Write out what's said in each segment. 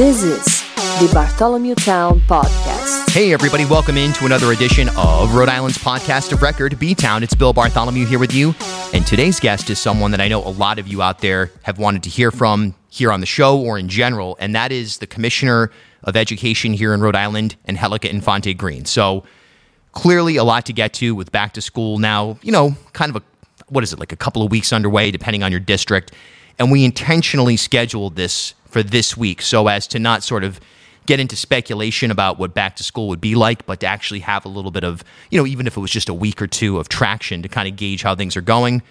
This is the Bartholomew Town Podcast. Hey, everybody, welcome into another edition of Rhode Island's podcast of record, B Town. It's Bill Bartholomew here with you. And today's guest is someone that I know a lot of you out there have wanted to hear from here on the show or in general, and that is the Commissioner of Education here in Rhode Island, Angelica Infante Green. So, clearly a lot to get to with back to school now, you know, kind of a, what is it, like a couple of weeks underway, depending on your district. And we intentionally scheduled this for this week so as to not sort of get into speculation about what back to school would be like, but to actually have a little bit of, you know, even if it was just a week or two of traction to kind of gauge how things are going.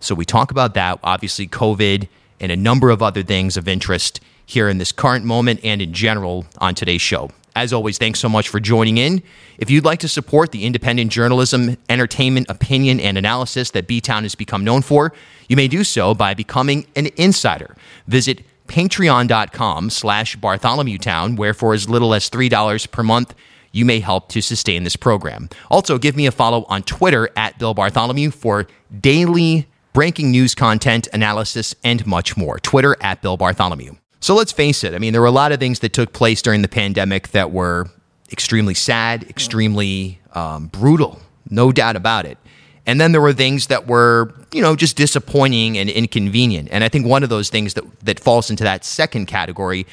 So we talk about that, obviously, COVID and a number of other things of interest here in this current moment and in general on today's show. As always, thanks so much for joining in. If you'd like to support the independent journalism, entertainment, opinion, and analysis that B Town has become known for, you may do so by becoming an insider. Visit patreon.com slash bartholomewtown, where for as little as $3 per month, you may help to sustain this program. Also, give me a follow on Twitter at Bill Bartholomew for daily breaking news content, analysis, and much more. Twitter at Bill Bartholomew. So let's face it, I mean, there were a lot of things that took place during the pandemic that were extremely sad, extremely um, brutal, no doubt about it. And then there were things that were, you know, just disappointing and inconvenient. And I think one of those things that, that falls into that second category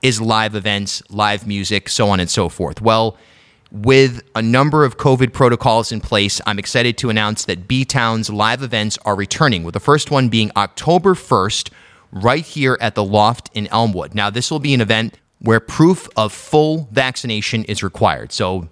is live events, live music, so on and so forth. Well, with a number of COVID protocols in place, I'm excited to announce that B Town's live events are returning, with the first one being October 1st right here at the Loft in Elmwood. Now, this will be an event where proof of full vaccination is required. So,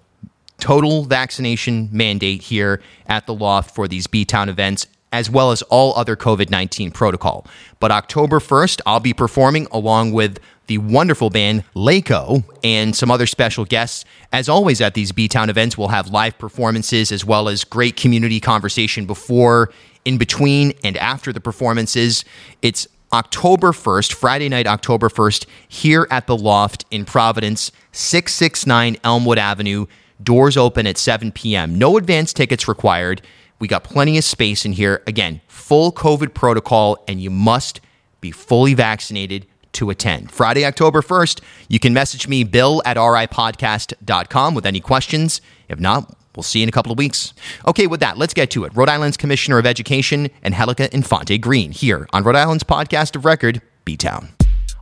total vaccination mandate here at the Loft for these B Town events. As well as all other COVID 19 protocol. But October 1st, I'll be performing along with the wonderful band Laco and some other special guests. As always, at these B Town events, we'll have live performances as well as great community conversation before, in between, and after the performances. It's October 1st, Friday night, October 1st, here at the Loft in Providence, 669 Elmwood Avenue. Doors open at 7 p.m. No advance tickets required. We got plenty of space in here. Again, full COVID protocol, and you must be fully vaccinated to attend. Friday, October 1st, you can message me, bill at ripodcast.com with any questions. If not, we'll see you in a couple of weeks. Okay, with that, let's get to it. Rhode Island's Commissioner of Education, Angelica Infante Green, here on Rhode Island's podcast of record, B Town.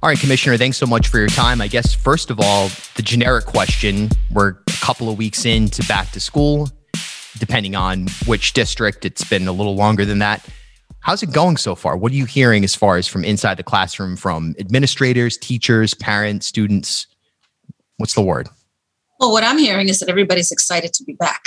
All right, Commissioner, thanks so much for your time. I guess, first of all, the generic question we're a couple of weeks into back to school. Depending on which district, it's been a little longer than that. How's it going so far? What are you hearing as far as from inside the classroom from administrators, teachers, parents, students? What's the word? Well, what I'm hearing is that everybody's excited to be back,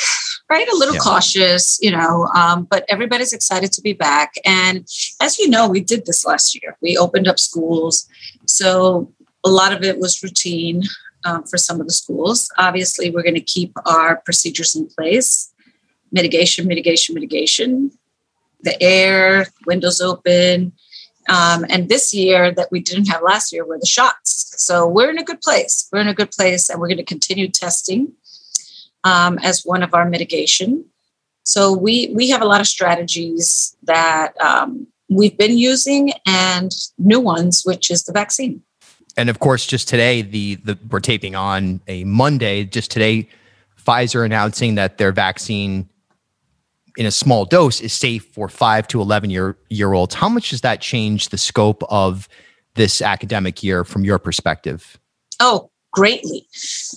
right? A little yeah. cautious, you know, um, but everybody's excited to be back. And as you know, we did this last year. We opened up schools. So a lot of it was routine um, for some of the schools. Obviously, we're going to keep our procedures in place mitigation, mitigation, mitigation, the air, windows open. Um, and this year that we didn't have last year were the shots. So we're in a good place. We're in a good place, and we're going to continue testing um, as one of our mitigation. So we we have a lot of strategies that um, we've been using and new ones, which is the vaccine. And of course, just today, the, the we're taping on a Monday. Just today, Pfizer announcing that their vaccine in a small dose is safe for five to 11 year, year olds. How much does that change the scope of this academic year from your perspective? Oh, greatly,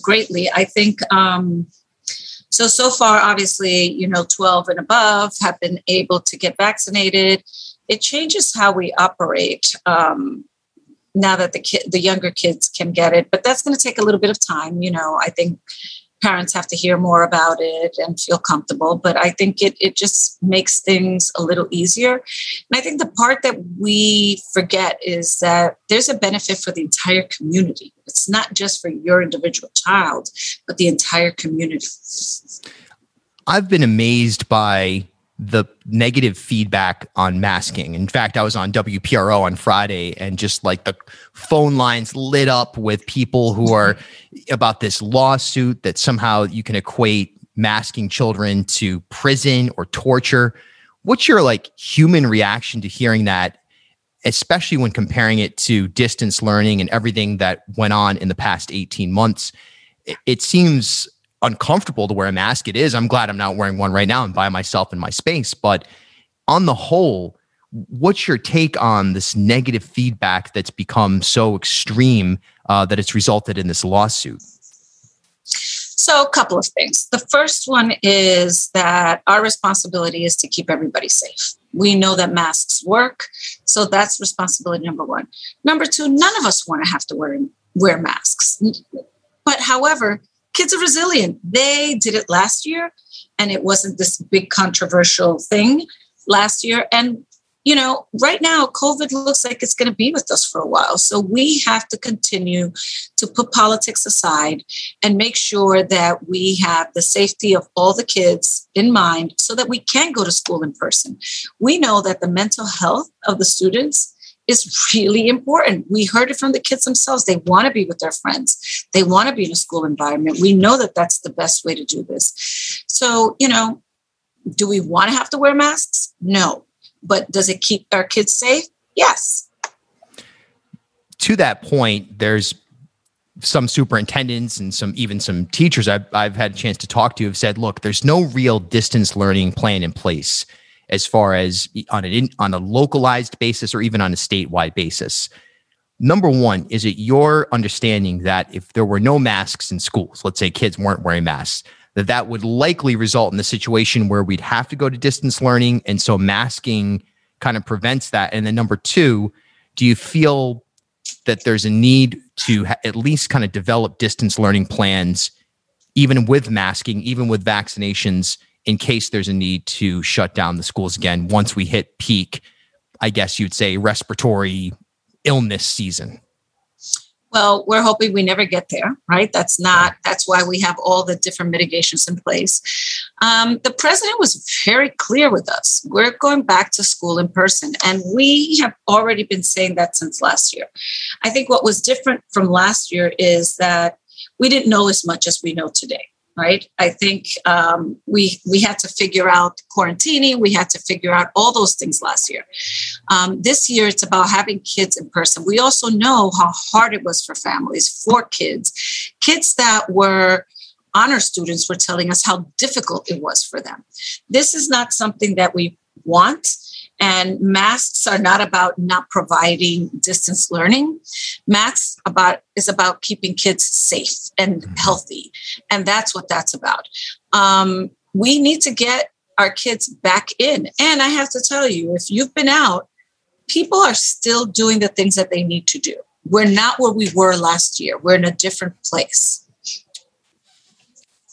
greatly. I think um, so. So far, obviously, you know, 12 and above have been able to get vaccinated. It changes how we operate um, now that the the younger kids can get it, but that's going to take a little bit of time. You know, I think parents have to hear more about it and feel comfortable but i think it, it just makes things a little easier. And i think the part that we forget is that there's a benefit for the entire community. It's not just for your individual child but the entire community. I've been amazed by the negative feedback on masking. In fact, I was on WPRO on Friday and just like the phone lines lit up with people who are about this lawsuit that somehow you can equate masking children to prison or torture. What's your like human reaction to hearing that? especially when comparing it to distance learning and everything that went on in the past 18 months. It, it seems uncomfortable to wear a mask. It is. I'm glad I'm not wearing one right now and by myself in my space. But on the whole, what's your take on this negative feedback that's become so extreme uh, that it's resulted in this lawsuit? So, a couple of things. The first one is that our responsibility is to keep everybody safe. We know that masks work, so that's responsibility number one. Number two, none of us want to have to wear wear masks. But however, kids are resilient. They did it last year, and it wasn't this big controversial thing last year. And you know, right now, COVID looks like it's going to be with us for a while. So we have to continue to put politics aside and make sure that we have the safety of all the kids in mind so that we can go to school in person. We know that the mental health of the students is really important. We heard it from the kids themselves. They want to be with their friends, they want to be in a school environment. We know that that's the best way to do this. So, you know, do we want to have to wear masks? No but does it keep our kids safe? Yes. To that point, there's some superintendents and some even some teachers I've, I've had a chance to talk to have said, look, there's no real distance learning plan in place as far as on an on a localized basis or even on a statewide basis. Number one, is it your understanding that if there were no masks in schools, let's say kids weren't wearing masks, that that would likely result in the situation where we'd have to go to distance learning. And so masking kind of prevents that. And then number two, do you feel that there's a need to ha- at least kind of develop distance learning plans, even with masking, even with vaccinations, in case there's a need to shut down the schools again once we hit peak, I guess you'd say respiratory illness season? Well, we're hoping we never get there, right? That's not, that's why we have all the different mitigations in place. Um, the president was very clear with us. We're going back to school in person, and we have already been saying that since last year. I think what was different from last year is that we didn't know as much as we know today right? I think um, we we had to figure out quarantining. We had to figure out all those things last year. Um, this year, it's about having kids in person. We also know how hard it was for families, for kids, kids that were honor students were telling us how difficult it was for them. This is not something that we want and masks are not about not providing distance learning. Masks about is about keeping kids safe and mm-hmm. healthy, and that's what that's about. Um, we need to get our kids back in. And I have to tell you, if you've been out, people are still doing the things that they need to do. We're not where we were last year. We're in a different place.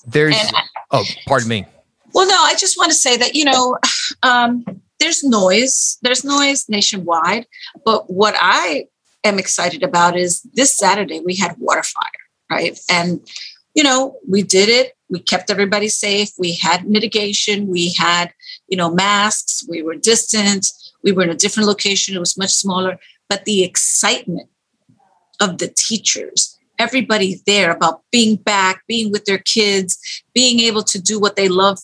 There's, I, oh, pardon me. Well, no, I just want to say that, you know, um, there's noise, there's noise nationwide. But what I am excited about is this Saturday we had Waterfire, right? And, you know, we did it. We kept everybody safe. We had mitigation. We had, you know, masks. We were distant. We were in a different location. It was much smaller. But the excitement of the teachers, everybody there about being back, being with their kids, being able to do what they love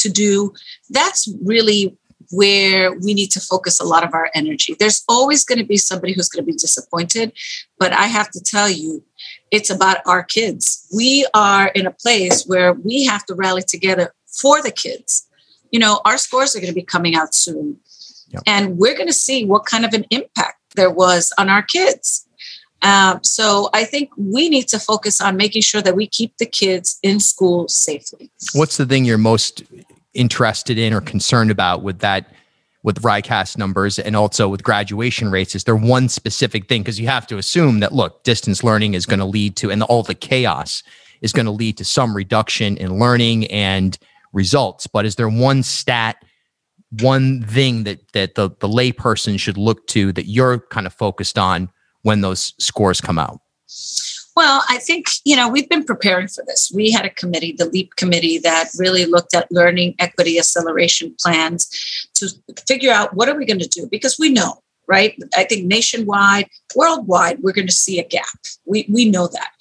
to do, that's really where we need to focus a lot of our energy. There's always going to be somebody who's going to be disappointed, but I have to tell you, it's about our kids. We are in a place where we have to rally together for the kids. You know, our scores are going to be coming out soon, yep. and we're going to see what kind of an impact there was on our kids. Um, so I think we need to focus on making sure that we keep the kids in school safely. What's the thing you're most interested in or concerned about with that with RICAS numbers and also with graduation rates? Is there one specific thing? Because you have to assume that, look, distance learning is going to lead to, and all the chaos is going to lead to some reduction in learning and results. But is there one stat, one thing that, that the, the layperson should look to that you're kind of focused on when those scores come out? Well, I think, you know, we've been preparing for this. We had a committee, the LEAP committee, that really looked at learning equity acceleration plans to figure out what are we going to do? Because we know, right? I think nationwide, worldwide, we're going to see a gap. We, we know that.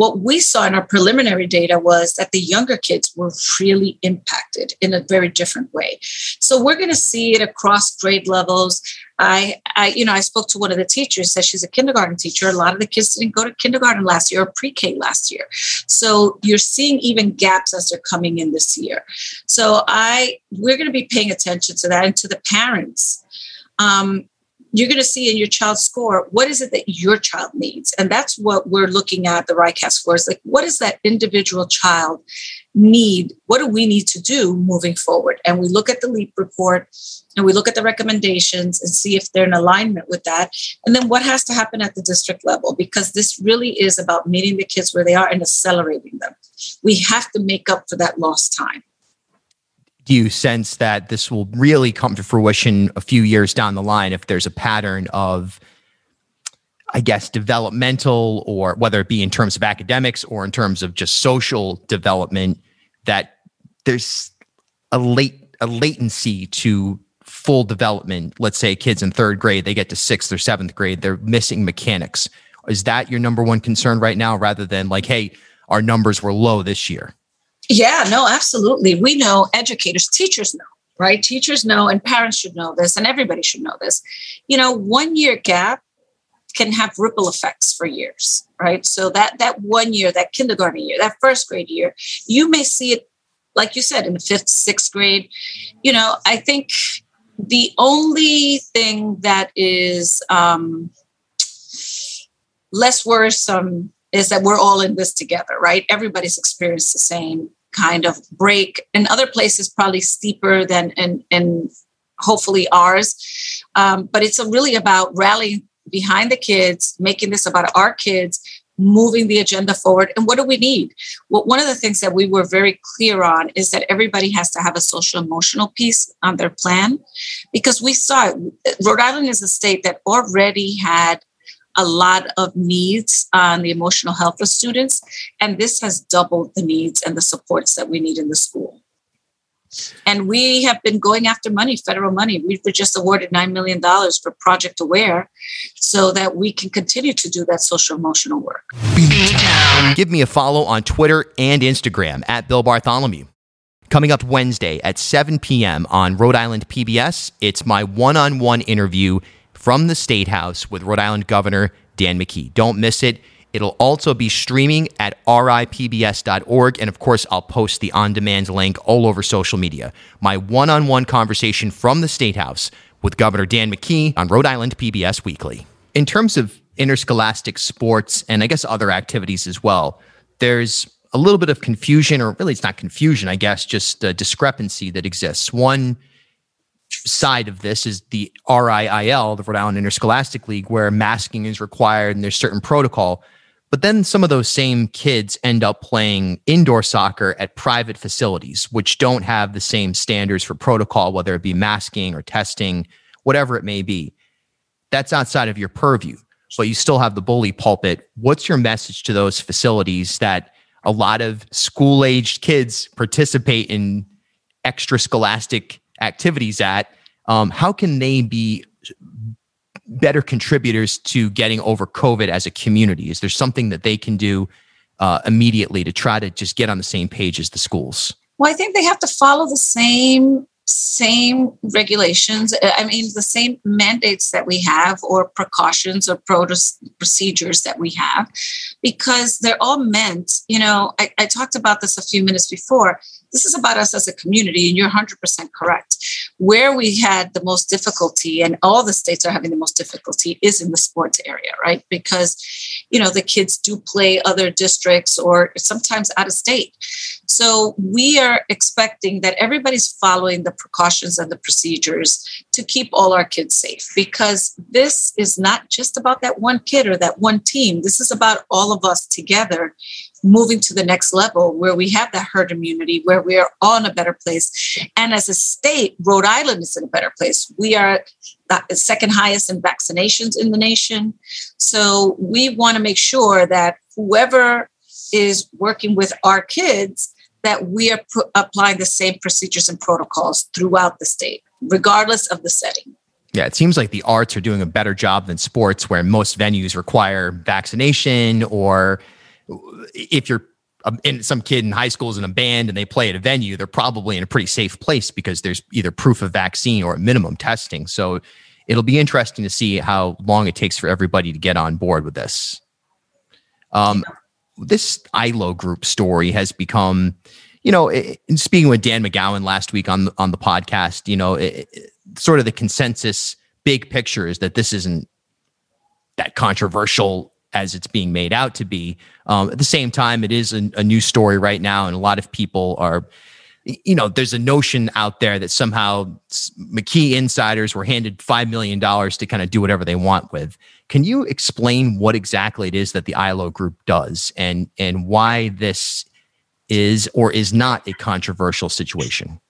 what we saw in our preliminary data was that the younger kids were really impacted in a very different way. So we're going to see it across grade levels. I, I, you know, I spoke to one of the teachers. Said she's a kindergarten teacher. A lot of the kids didn't go to kindergarten last year or pre-K last year. So you're seeing even gaps as they're coming in this year. So I, we're going to be paying attention to that and to the parents. Um, you're going to see in your child's score what is it that your child needs? And that's what we're looking at the RICAS scores like what does that individual child need? What do we need to do moving forward? And we look at the leap report and we look at the recommendations and see if they're in alignment with that. And then what has to happen at the district level? Because this really is about meeting the kids where they are and accelerating them. We have to make up for that lost time you sense that this will really come to fruition a few years down the line if there's a pattern of I guess developmental or whether it be in terms of academics or in terms of just social development that there's a late a latency to full development. Let's say kids in third grade they get to sixth or seventh grade they're missing mechanics. Is that your number one concern right now rather than like hey our numbers were low this year yeah, no, absolutely. We know educators, teachers know, right? Teachers know, and parents should know this, and everybody should know this. You know, one year gap can have ripple effects for years, right? So that that one year, that kindergarten year, that first grade year, you may see it, like you said, in the fifth, sixth grade. You know, I think the only thing that is um, less worrisome is that we're all in this together, right? Everybody's experienced the same kind of break. In other places, probably steeper than and and hopefully ours. Um, but it's really about rallying behind the kids, making this about our kids, moving the agenda forward. And what do we need? Well, one of the things that we were very clear on is that everybody has to have a social emotional piece on their plan because we saw it. Rhode Island is a state that already had a lot of needs on the emotional health of students. And this has doubled the needs and the supports that we need in the school. And we have been going after money, federal money. We were just awarded $9 million for Project Aware so that we can continue to do that social emotional work. Give me a follow on Twitter and Instagram at Bill Bartholomew. Coming up Wednesday at 7 p.m. on Rhode Island PBS, it's my one on one interview from the State House with Rhode Island Governor Dan McKee. Don't miss it. It'll also be streaming at ripbs.org. And of course, I'll post the on demand link all over social media. My one on one conversation from the State House with Governor Dan McKee on Rhode Island PBS Weekly. In terms of interscholastic sports and I guess other activities as well, there's a little bit of confusion, or really it's not confusion, I guess, just a discrepancy that exists. One side of this is the RIIL, the Rhode Island Interscholastic League, where masking is required and there's certain protocol. But then some of those same kids end up playing indoor soccer at private facilities, which don't have the same standards for protocol, whether it be masking or testing, whatever it may be. That's outside of your purview, but you still have the bully pulpit. What's your message to those facilities that a lot of school aged kids participate in extra scholastic activities at, um, how can they be better contributors to getting over COVID as a community? Is there something that they can do uh, immediately to try to just get on the same page as the schools? Well, I think they have to follow the same same regulations uh, i mean the same mandates that we have or precautions or procedures that we have because they're all meant you know I, I talked about this a few minutes before this is about us as a community, and you're 100% correct. Where we had the most difficulty, and all the states are having the most difficulty, is in the sports area, right? Because, you know, the kids do play other districts or sometimes out of state. So we are expecting that everybody's following the precautions and the procedures to keep all our kids safe because this is not just about that one kid or that one team. This is about all of us together moving to the next level where we have that herd immunity, where we are all in a better place. And as a state, Rhode Island is in a better place. We are the second highest in vaccinations in the nation. So we want to make sure that whoever is working with our kids, that we are applying the same procedures and protocols throughout the state, regardless of the setting. Yeah, it seems like the arts are doing a better job than sports, where most venues require vaccination or if you're in some kid in high school is in a band and they play at a venue, they're probably in a pretty safe place because there's either proof of vaccine or minimum testing. So it'll be interesting to see how long it takes for everybody to get on board with this. Um, this ILO group story has become, you know, in speaking with Dan McGowan last week on the, on the podcast, you know, it, it, sort of the consensus big picture is that this isn't that controversial as it's being made out to be. Um, at the same time, it is a, a new story right now, and a lot of people are you know, there's a notion out there that somehow McKee insiders were handed $5 million to kind of do whatever they want with. Can you explain what exactly it is that the ILO group does and, and why this is or is not a controversial situation?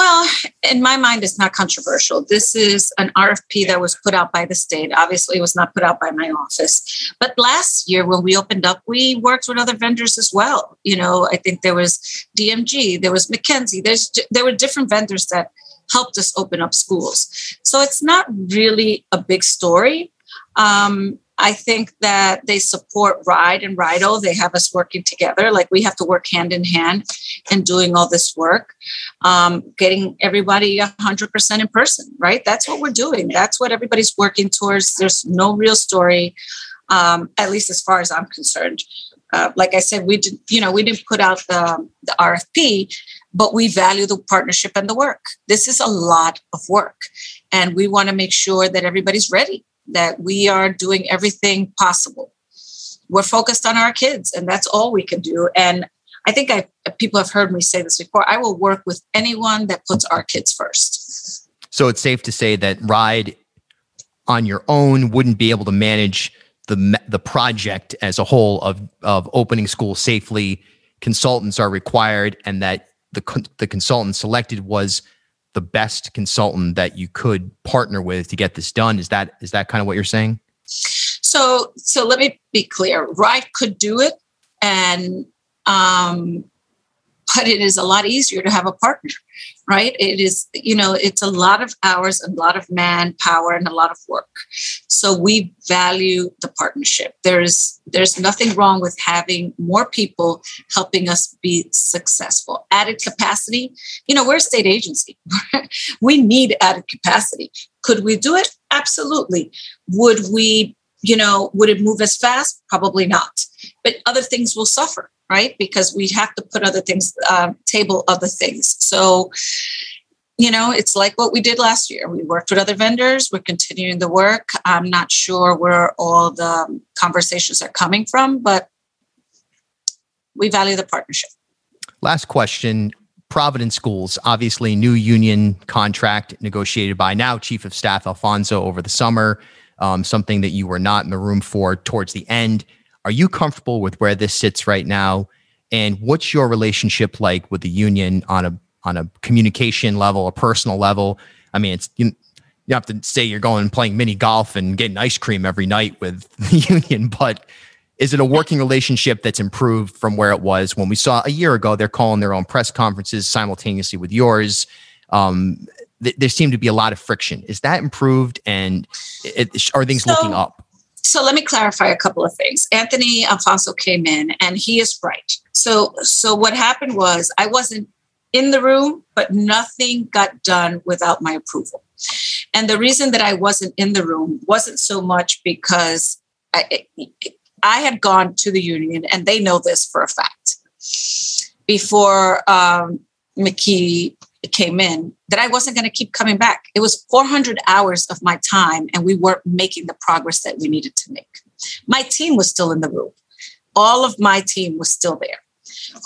Well, in my mind, it's not controversial. This is an RFP that was put out by the state. Obviously, it was not put out by my office. But last year, when we opened up, we worked with other vendors as well. You know, I think there was DMG, there was McKinsey. There's there were different vendors that helped us open up schools. So it's not really a big story. Um, I think that they support Ride and RIDOH. They have us working together. Like we have to work hand in hand in doing all this work, um, getting everybody 100% in person, right? That's what we're doing. That's what everybody's working towards. There's no real story, um, at least as far as I'm concerned. Uh, like I said, we did, you know, we didn't put out the, the RFP, but we value the partnership and the work. This is a lot of work, and we want to make sure that everybody's ready that we are doing everything possible. We're focused on our kids, and that's all we can do. And I think I, people have heard me say this before. I will work with anyone that puts our kids first. So it's safe to say that Ride on your own wouldn't be able to manage the the project as a whole of of opening school safely. Consultants are required, and that the the consultant selected was the best consultant that you could partner with to get this done. Is that is that kind of what you're saying? So so let me be clear. Ride could do it, and um, but it is a lot easier to have a partner right? It is you know it's a lot of hours a lot of manpower and a lot of work. So we value the partnership. There's there's nothing wrong with having more people helping us be successful. Added capacity you know we're a state agency. We need added capacity. Could we do it? Absolutely. Would we you know would it move as fast probably not but other things will suffer right? Because we have to put other things, uh, table other things. So, you know, it's like what we did last year. We worked with other vendors. We're continuing the work. I'm not sure where all the conversations are coming from, but we value the partnership. Last question. Providence Schools, obviously, new union contract negotiated by now Chief of Staff Alfonso over the summer, um, something that you were not in the room for towards the end. Are you comfortable with where this sits right now? And what's your relationship like with the union on a on a communication level, a personal level? I mean, it's you, you have to say you're going and playing mini golf and getting ice cream every night with the union, but is it a working relationship that's improved from where it was when we saw a year ago? They're calling their own press conferences simultaneously with yours. Um, th- there seemed to be a lot of friction. Is that improved, and it, are things so, looking up? so let me clarify a couple of things. Anthony Alfonso came in and he is right. So so what happened was I wasn't in the room, but nothing got done without my approval. And the reason that I wasn't in the room wasn't so much because I, I had gone to the union, and they know this for a fact. Before um, McKee came in that I wasn't going to keep coming back. It was 400 hours of my time, and we weren't making the progress that we needed to make. My team was still in the room. All of my team was still there.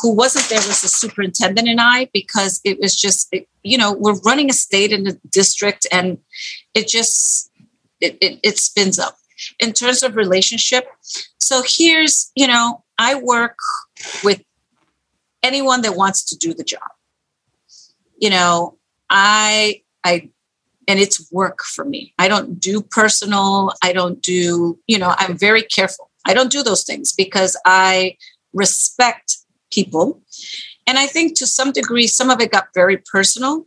Who wasn't there was the superintendent and I, because it was just, it, you know, we're running a state and a district, and it just it, it, it spins up. In terms of relationship, so here's, you know, I work with anyone that wants to do the job you know, I, I, and it's work for me. I don't do personal. I don't do, you know, I'm very careful. I don't do those things because I respect people. And I think to some degree, some of it got very personal.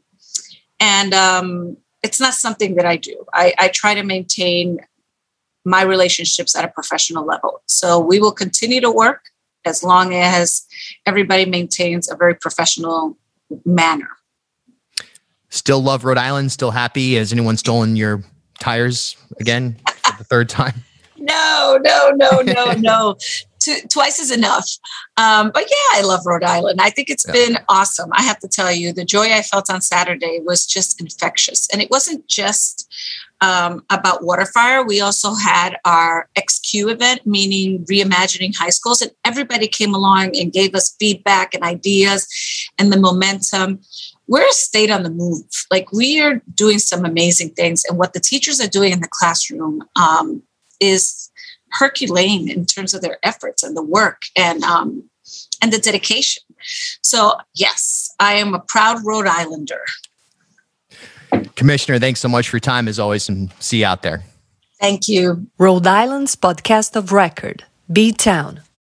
And um, it's not something that I do. I, I try to maintain my relationships at a professional level. So we will continue to work as long as everybody maintains a very professional manner. Still love Rhode Island. Still happy. Has anyone stolen your tires again for the third time? No, no, no, no, no. twice is enough. Um, but yeah, I love Rhode Island. I think it's yeah. been awesome. I have to tell you, the joy I felt on Saturday was just infectious. And it wasn't just um, about Waterfire. We also had our XQ event, meaning reimagining high schools, and everybody came along and gave us feedback and ideas and the momentum. We're a state on the move. Like we are doing some amazing things, and what the teachers are doing in the classroom um, is Herculean in terms of their efforts and the work and um, and the dedication. So yes, I am a proud Rhode Islander. Commissioner, thanks so much for your time as always, and see you out there. Thank you. Rhode Island's podcast of record, B Town.